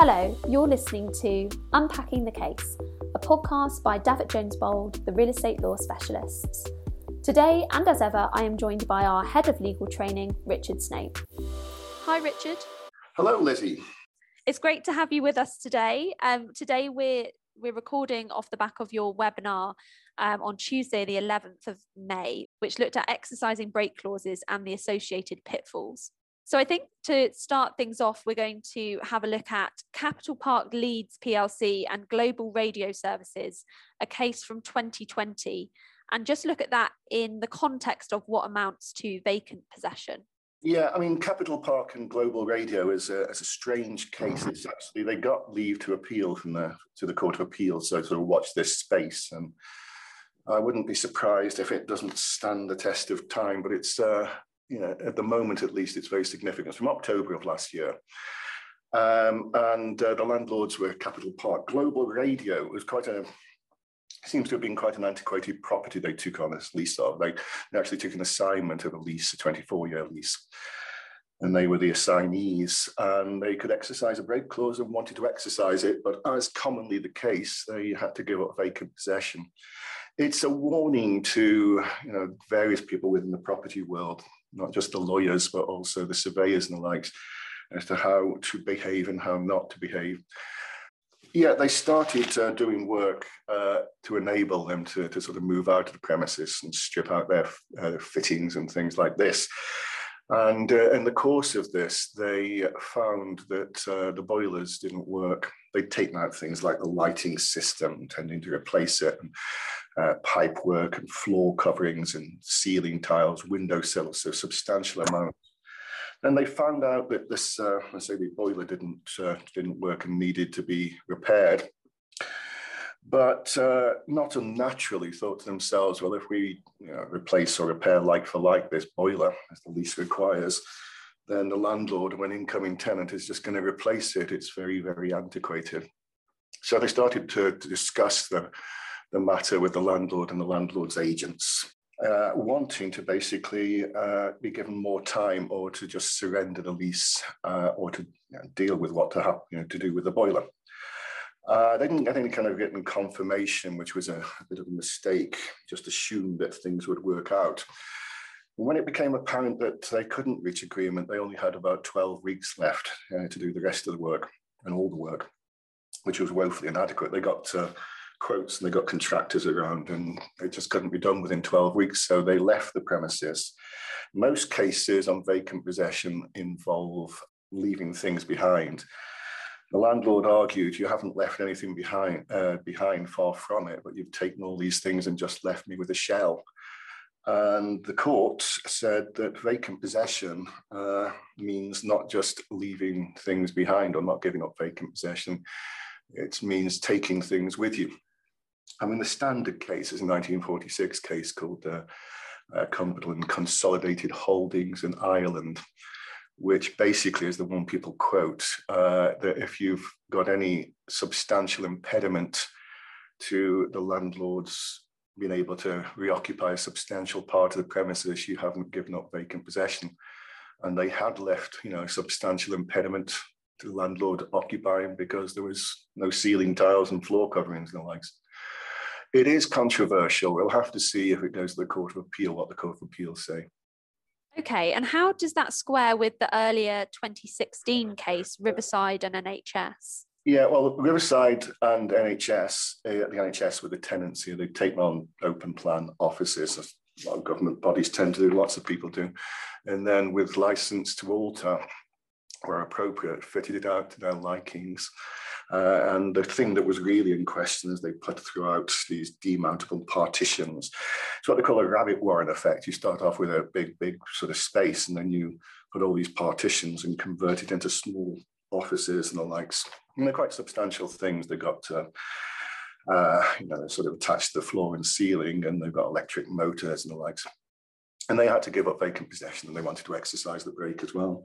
Hello, you're listening to Unpacking the Case, a podcast by Davitt Jones Bould, the real estate law specialists. Today, and as ever, I am joined by our head of legal training, Richard Snape. Hi, Richard. Hello, Lizzie. It's great to have you with us today. Um, today, we're we're recording off the back of your webinar um, on Tuesday, the 11th of May, which looked at exercising break clauses and the associated pitfalls. So I think to start things off, we're going to have a look at Capital Park Leeds PLC and Global Radio Services, a case from 2020, and just look at that in the context of what amounts to vacant possession. Yeah, I mean, Capital Park and Global Radio is a, is a strange case. It's actually they got leave to appeal from the to the Court of Appeal, so sort of watch this space. And I wouldn't be surprised if it doesn't stand the test of time, but it's uh, you know, at the moment at least, it's very significant. From October of last year. Um, and uh, the landlords were Capital Park. Global Radio was quite a, seems to have been quite an antiquated property they took on this lease of. They, they actually took an assignment of a lease, a 24 year lease. And they were the assignees, and they could exercise a break clause and wanted to exercise it. But as commonly the case, they had to give up vacant possession. It's a warning to you know various people within the property world not just the lawyers, but also the surveyors and the likes, as to how to behave and how not to behave. Yeah, they started uh, doing work uh, to enable them to, to sort of move out of the premises and strip out their uh, fittings and things like this. And uh, in the course of this, they found that uh, the boilers didn't work. They'd taken out things like the lighting system, tending to replace it, and uh, pipe work and floor coverings and ceiling tiles, window sills, so substantial amounts. Then they found out that this, uh, I say the boiler didn't uh, didn't work and needed to be repaired. But uh, not unnaturally thought to themselves, well, if we you know, replace or repair like for like this boiler, as the lease requires, then the landlord, when incoming tenant is just going to replace it, it's very, very antiquated. So they started to, to discuss the, the matter with the landlord and the landlord's agents, uh, wanting to basically uh, be given more time or to just surrender the lease uh, or to you know, deal with what to, have, you know, to do with the boiler. Uh, they didn't get any kind of written confirmation, which was a, a, bit of a mistake, just assumed that things would work out. when it became apparent that they couldn't reach agreement, they only had about 12 weeks left uh, to do the rest of the work and all the work, which was woefully inadequate. They got quotes and they got contractors around and it just couldn't be done within 12 weeks. So they left the premises. Most cases on vacant possession involve leaving things behind. The landlord argued, "You haven't left anything behind, uh, behind, far from it, but you've taken all these things and just left me with a shell." And the court said that vacant possession uh, means not just leaving things behind or not giving up vacant possession; it means taking things with you. I mean, the standard case is a 1946 case called uh, uh, Cumberland Consolidated Holdings in Ireland, which basically is the one people quote uh, that if you've got any substantial impediment to the landlord's being able to reoccupy a substantial part of the premises, you haven't given up vacant possession. And they had left, you know, a substantial impediment to the landlord occupying because there was no ceiling tiles and floor coverings and the likes. It is controversial. We'll have to see if it goes to the Court of Appeal, what the Court of Appeal say. Okay, and how does that square with the earlier 2016 case, Riverside and NHS? Yeah, well, Riverside and NHS, uh, the NHS with the tenancy, they've taken on open plan offices, as a lot of government bodies tend to do, lots of people do. And then with license to alter, where appropriate, fitted it out to their likings. Uh, and the thing that was really in question is they put throughout these demountable partitions. It's what they call a rabbit warren effect. You start off with a big, big sort of space, and then you put all these partitions and convert it into small offices and the likes. And they're quite substantial things. They've got uh, uh, you know, sort of attached to the floor and ceiling, and they've got electric motors and the likes. And they had to give up vacant possession, and they wanted to exercise the break as well.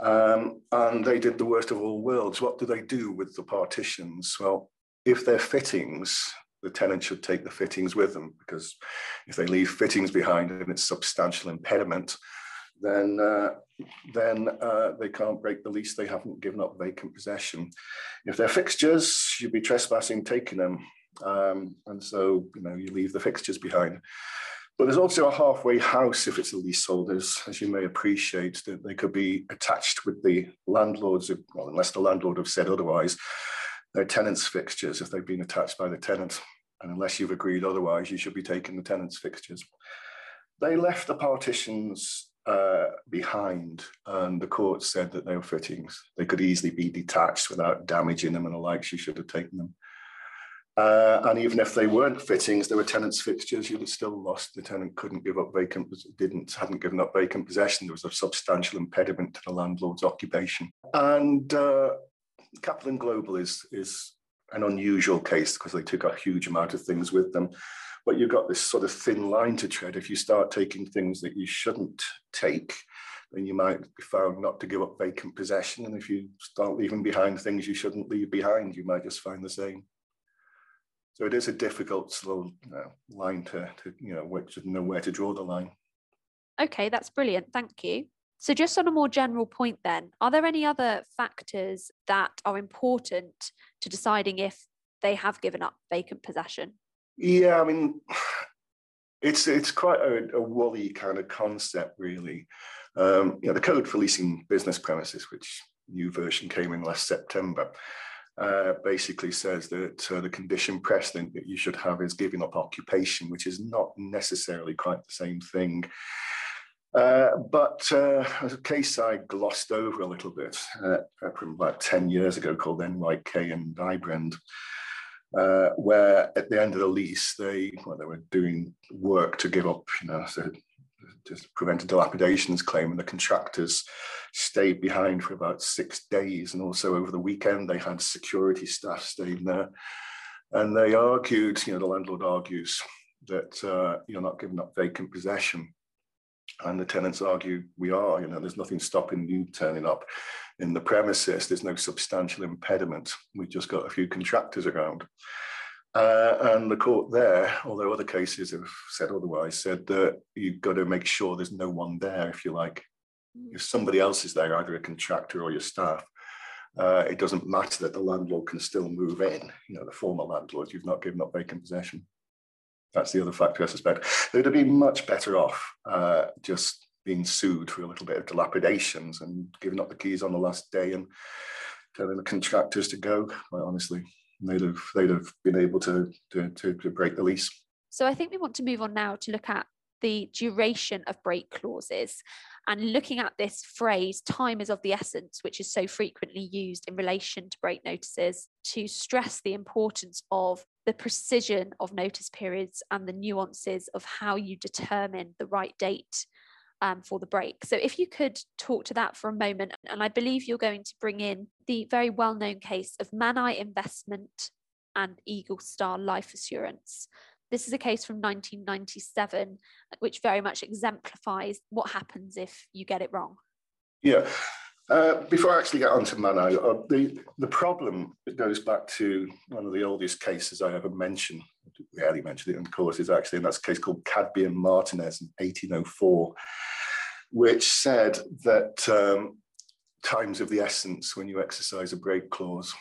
Um, and they did the worst of all worlds. What do they do with the partitions? Well, if they're fittings, the tenant should take the fittings with them because if they leave fittings behind and it's substantial impediment, then uh, then uh, they can't break the lease. They haven't given up vacant possession. If they're fixtures, you'd be trespassing taking them, um, and so you know you leave the fixtures behind. But there's also a halfway house if it's a leaseholders, as you may appreciate, that they could be attached with the landlords, well, unless the landlord have said otherwise, they're tenants' fixtures if they've been attached by the tenant. And unless you've agreed otherwise, you should be taking the tenants' fixtures. They left the partitions uh, behind, and the court said that they were fittings. They could easily be detached without damaging them and the like. You should have taken them. Uh, and even if they weren't fittings, there were tenants' fixtures, you'd have still lost. The tenant couldn't give up vacant, didn't, hadn't given up vacant possession. There was a substantial impediment to the landlord's occupation. And uh, Capital & Global is, is an unusual case because they took a huge amount of things with them. But you've got this sort of thin line to tread. If you start taking things that you shouldn't take, then you might be found not to give up vacant possession. And if you start leaving behind things you shouldn't leave behind, you might just find the same. So it is a difficult slow uh, line to, to, you know, which to know where to draw the line. Okay, that's brilliant. Thank you. So, just on a more general point, then, are there any other factors that are important to deciding if they have given up vacant possession? Yeah, I mean, it's it's quite a, a woolly kind of concept, really. Um, you know, the code for leasing business premises, which new version came in last September, uh, basically says that uh, the condition precedent that you should have is giving up occupation, which is not necessarily quite the same thing. Uh, but uh, a case I glossed over a little bit uh, from about 10 years ago called NYK and Ibrend, uh, where at the end of the lease, they, well, they were doing work to give up, you know, so to prevent a dilapidations claim, and the contractors stayed behind for about six days. And also over the weekend, they had security staff staying there. And they argued, you know, the landlord argues that uh, you're not giving up vacant possession. And the tenants argue, we are, you know, there's nothing stopping you turning up in the premises. There's no substantial impediment. We've just got a few contractors around. Uh, and the court there, although other cases have said otherwise, said that you've got to make sure there's no one there, if you like. Mm. If somebody else is there, either a contractor or your staff, uh, it doesn't matter that the landlord can still move in. You know, the former landlord, you've not given up vacant possession. That's the other factor, I suspect. They'd have been much better off uh, just being sued for a little bit of dilapidations and giving up the keys on the last day and telling the contractors to go, quite honestly they'd have they'd have been able to, to to, to break the lease. So I think we want to move on now to look at the duration of break clauses and looking at this phrase time is of the essence which is so frequently used in relation to break notices to stress the importance of the precision of notice periods and the nuances of how you determine the right date um, for the break. So, if you could talk to that for a moment, and I believe you're going to bring in the very well known case of Mannai Investment and Eagle Star Life Assurance. This is a case from 1997, which very much exemplifies what happens if you get it wrong. Yeah. Uh, before I actually get on to Mannai, uh, the, the problem goes back to one of the oldest cases I ever mentioned. rarely mentioned it in courses actually, and that's a case called Cadby and Martinez in 1804 which said that um, time's of the essence when you exercise a break clause.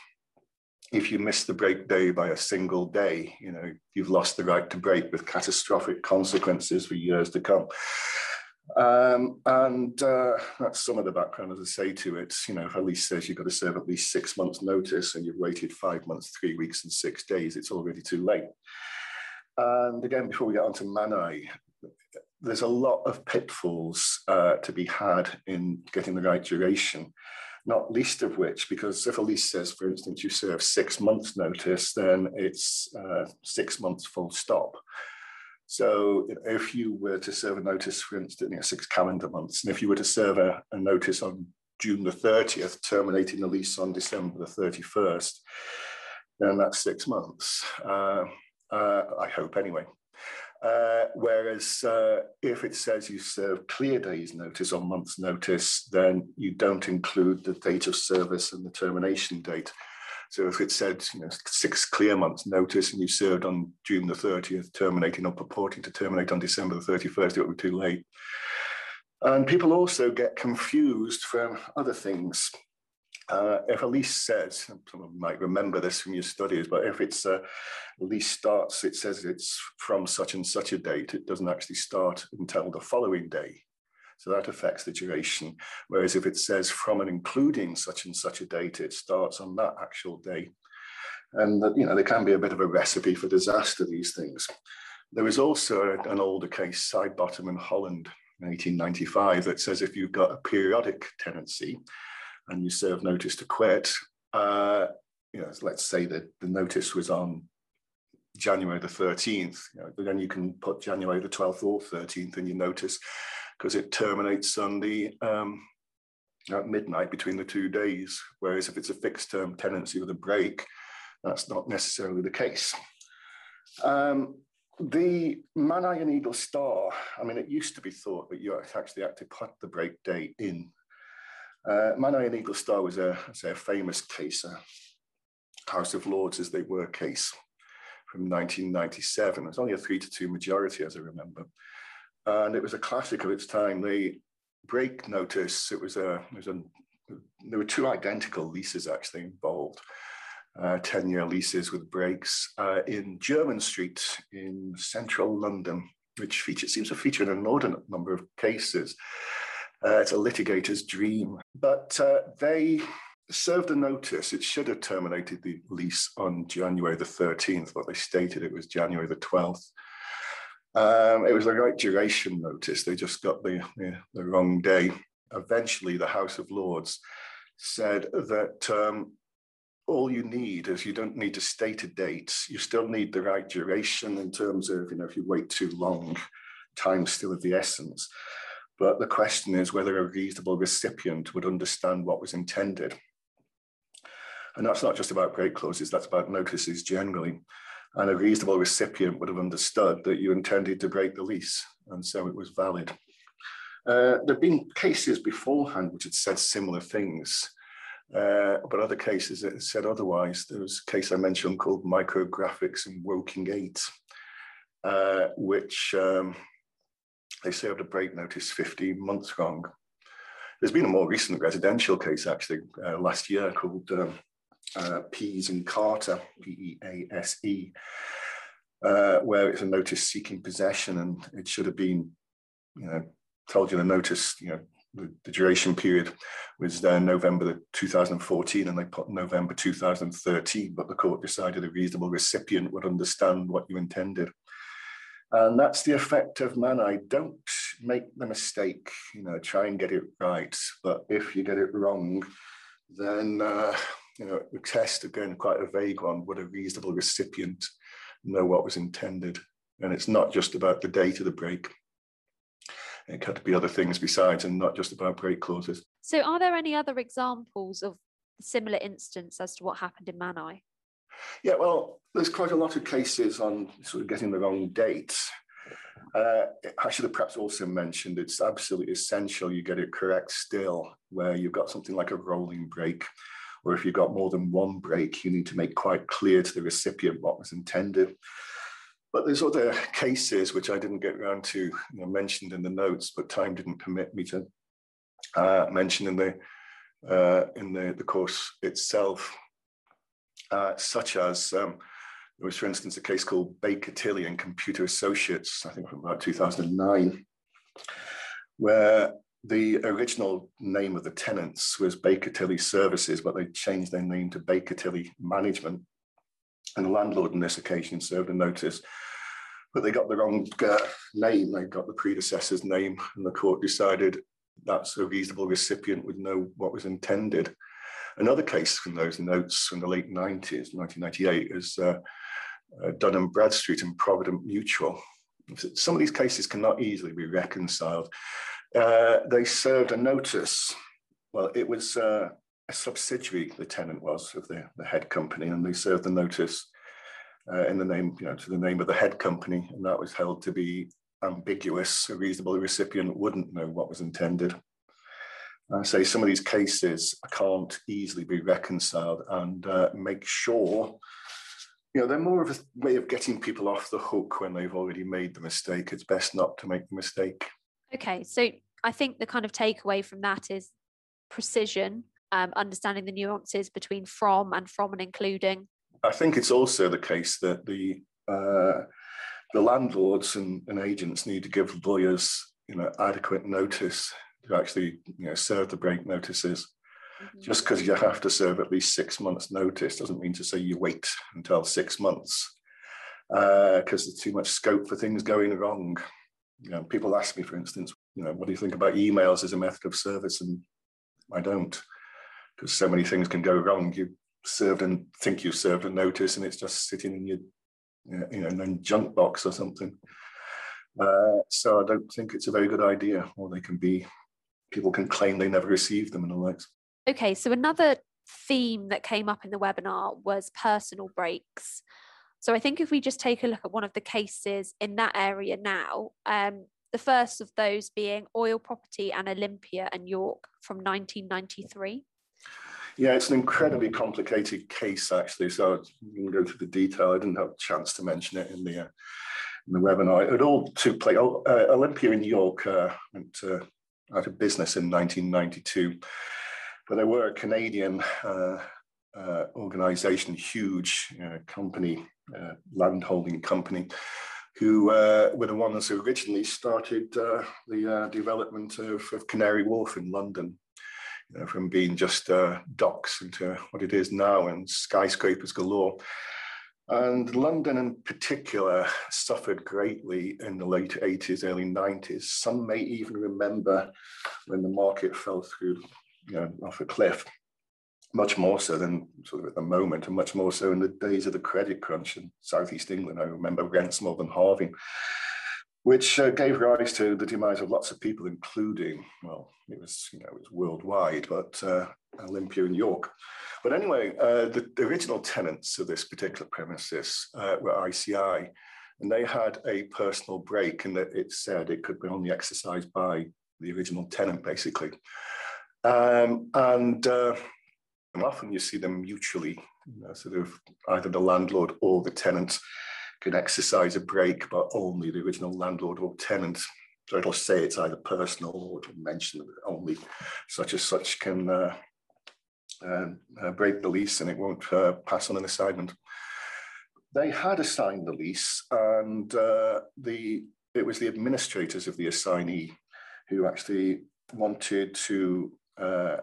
If you miss the break day by a single day, you know, you've lost the right to break with catastrophic consequences for years to come. Um, and uh, that's some of the background, as I say to it. You know, if a lease says you've got to serve at least six months' notice and you've waited five months, three weeks, and six days, it's already too late. And again, before we get on to Mannai, there's a lot of pitfalls uh, to be had in getting the right duration, not least of which, because if a lease says, for instance, you serve six months notice, then it's uh, six months full stop. So if you were to serve a notice, for instance, you know, six calendar months, and if you were to serve a, a notice on June the 30th, terminating the lease on December the 31st, then that's six months. Uh, uh, I hope anyway. Uh, whereas uh, if it says you serve clear days notice or month's notice, then you don't include the date of service and the termination date. So if it said you know, six clear months notice and you served on June the 30th, terminating or purporting to terminate on December the 31st, it would be too late. And people also get confused from other things. Uh, if a lease says, some of you might remember this from your studies, but if it's a lease starts, it says it's from such and such a date, it doesn't actually start until the following day. So that affects the duration. Whereas if it says from and including such and such a date, it starts on that actual day. And you know, there can be a bit of a recipe for disaster, these things. There is also an older case, Sidebotham in Holland, in 1895, that says if you've got a periodic tenancy and you serve notice to quit, uh, you know, let's say that the notice was on January the 13th, you know, then you can put January the 12th or 13th in your notice because it terminates on the um, at midnight between the two days. Whereas if it's a fixed term tenancy with a break, that's not necessarily the case. Um, the Mannai and Eagle Star, I mean, it used to be thought that you actually had to put the break date in. Uh, and Eagle Star was a, say, a famous case, a House of Lords as they were case from 1997. It was only a three to two majority, as I remember. And it was a classic of its time. The break notice, it was a, it was a there were two identical leases actually involved uh, 10 year leases with breaks uh, in Jermyn Street in central London, which features, seems to feature in an inordinate number of cases. Uh, it's a litigator's dream. But uh, they served a notice. It should have terminated the lease on January the 13th, but they stated it was January the 12th. Um, it was the right duration notice. They just got the, the, the, wrong day. Eventually, the House of Lords said that um, all you need is you don't need to state a date. You still need the right duration in terms of, you know, if you wait too long, time's still of the essence. But the question is whether a reasonable recipient would understand what was intended. And that's not just about break clauses, that's about notices generally. And a reasonable recipient would have understood that you intended to break the lease, and so it was valid. Uh, there have been cases beforehand which had said similar things. Uh, but other cases that said otherwise. There was a case I mentioned called Micrographics and Woking 8, uh, which um, they served a break notice 15 months wrong. There's been a more recent residential case actually uh, last year called um, uh, Pease and Carter, P-E-A-S-E, uh, where it's a notice seeking possession and it should have been, you know, told you the notice, you know, the, the duration period was uh, November 2014 and they put November 2013, but the court decided a reasonable recipient would understand what you intended. And that's the effect of Mannai. Don't make the mistake, you know, try and get it right. But if you get it wrong, then, uh, you know, the test, again, quite a vague one, would a reasonable recipient know what was intended? And it's not just about the date of the break, it could be other things besides and not just about break clauses. So are there any other examples of similar instance as to what happened in Mannai? Yeah, well, there's quite a lot of cases on sort of getting the wrong date. Uh, I should have perhaps also mentioned it's absolutely essential you get it correct still, where you've got something like a rolling break, or if you've got more than one break, you need to make quite clear to the recipient what was intended. But there's other cases which I didn't get around to you know, mentioned in the notes, but time didn't permit me to uh, mention in the uh, in the, the course itself, uh, such as um, there was, for instance, a case called Baker Tilly and Computer Associates, I think from about 2009, where the original name of the tenants was Baker Tilly Services, but they changed their name to Baker Tilly Management. And the landlord on this occasion served a notice, but they got the wrong uh, name. They got the predecessor's name, and the court decided that's a reasonable recipient would know what was intended. Another case from those notes from the late 90s, 1998, is uh, uh, Dun Bradstreet and Provident Mutual. Some of these cases cannot easily be reconciled. Uh, they served a notice. Well, it was uh, a subsidiary, the tenant was, of the, the head company, and they served the notice uh, in the name, you know, to the name of the head company, and that was held to be ambiguous. A reasonable recipient wouldn't know what was intended. I say some of these cases can't easily be reconciled and uh, make sure, you know, they're more of a way of getting people off the hook when they've already made the mistake. It's best not to make the mistake. Okay, so I think the kind of takeaway from that is precision, um, understanding the nuances between from and from and including. I think it's also the case that the uh, the landlords and, and agents need to give lawyers, you know, adequate notice to actually, you know, serve the break notices. Mm-hmm. Just because you have to serve at least six months' notice doesn't mean to say you wait until six months, because uh, there's too much scope for things going wrong. You know, people ask me, for instance, you know, what do you think about emails as a method of service? And I don't, because so many things can go wrong. You served and think you served a notice, and it's just sitting in your, you know, in a junk box or something. Uh, so I don't think it's a very good idea. Or they can be, people can claim they never received them and the likes. Okay, so another theme that came up in the webinar was personal breaks. So I think if we just take a look at one of the cases in that area now, um, the first of those being Oil Property and Olympia and York from 1993. Yeah, it's an incredibly complicated case, actually. So you can go through the detail. I didn't have a chance to mention it in the uh, in the webinar. It all took place. Oh, uh, Olympia in York uh, went out of business in 1992, but they were a Canadian uh, uh, organization, huge uh, company, landholding company who uh, were the ones who originally started uh, the uh, development of, of, Canary Wharf in London, you know, from being just uh, docks into what it is now and skyscrapers galore. And London in particular suffered greatly in the late 80s, early 90s. Some may even remember when the market fell through you know, off a cliff much more so than sort of at the moment, and much more so in the days of the credit crunch in southeast England. I remember rents more than halving, which uh, gave rise to the demise of lots of people, including well, it was you know it was worldwide, but uh, Olympia and York. But anyway, uh, the, the, original tenants of this particular premises uh, were ICI, and they had a personal break, and that it said it could be only exercised by the original tenant, basically. Um, and uh, and often you see them mutually, you know, sort of either the landlord or the tenant can exercise a break, but only the original landlord or tenant. So it'll say it's either personal or it'll mention that only such as such can uh, uh, uh, break the lease and it won't uh, pass on an assignment. They had assigned the lease, and uh, the it was the administrators of the assignee who actually wanted to uh,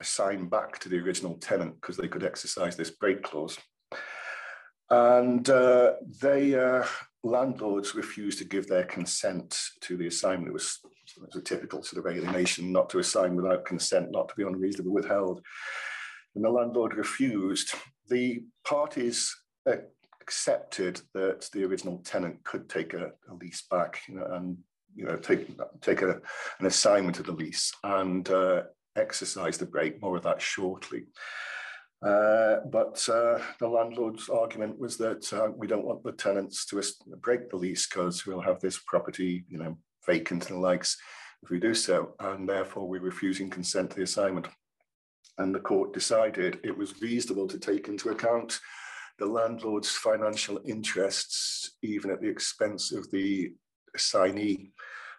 assign back to the original tenant because they could exercise this break clause. And uh, they, uh, landlords refused to give their consent to the assignment. It was, it was a typical sort of alienation, not to assign without consent, not to be unreasonably withheld. And the landlord refused. The parties accepted that the original tenant could take a, a lease back you know, and you know take take a, an assignment of the lease and uh, exercise the break, more of that shortly. Uh, but uh, the landlord's argument was that uh, we don't want the tenants to break the lease because we'll have this property, you know, vacant and the likes if we do so, and therefore we're refusing consent to the assignment. And the court decided it was reasonable to take into account the landlord's financial interests, even at the expense of the assignee,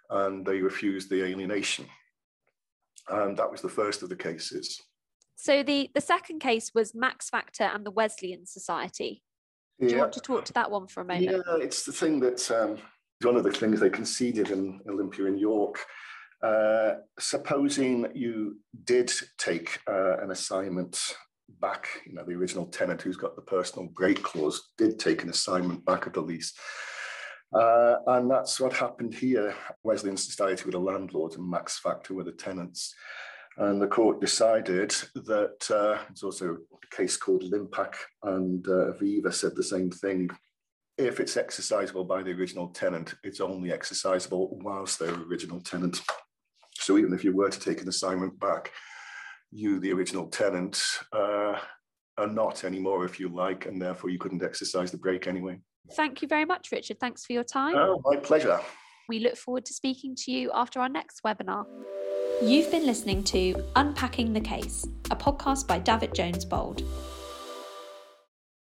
and they refused the alienation. And that was the first of the cases. So the, the second case was Max Factor and the Wesleyan Society. Do yeah. you want to talk to that one for a moment? Yeah, it's the thing that um, one of the things they conceded in Olympia in York. Uh, supposing you did take uh, an assignment back, you know, the original tenant who's got the personal break clause did take an assignment back of the lease. Uh, and that's what happened here. Wesleyan Society with the landlords and Max Factor with the tenants. And the court decided that uh, it's also a case called Limpac, and uh, Aviva said the same thing. If it's exercisable by the original tenant, it's only exercisable whilst they're original tenant. So even if you were to take an assignment back, you, the original tenant, uh, are not anymore, if you like, and therefore you couldn't exercise the break anyway. Thank you very much, Richard. Thanks for your time. Oh, my pleasure. We look forward to speaking to you after our next webinar. You've been listening to Unpacking the Case, a podcast by Davitt Jones Bould.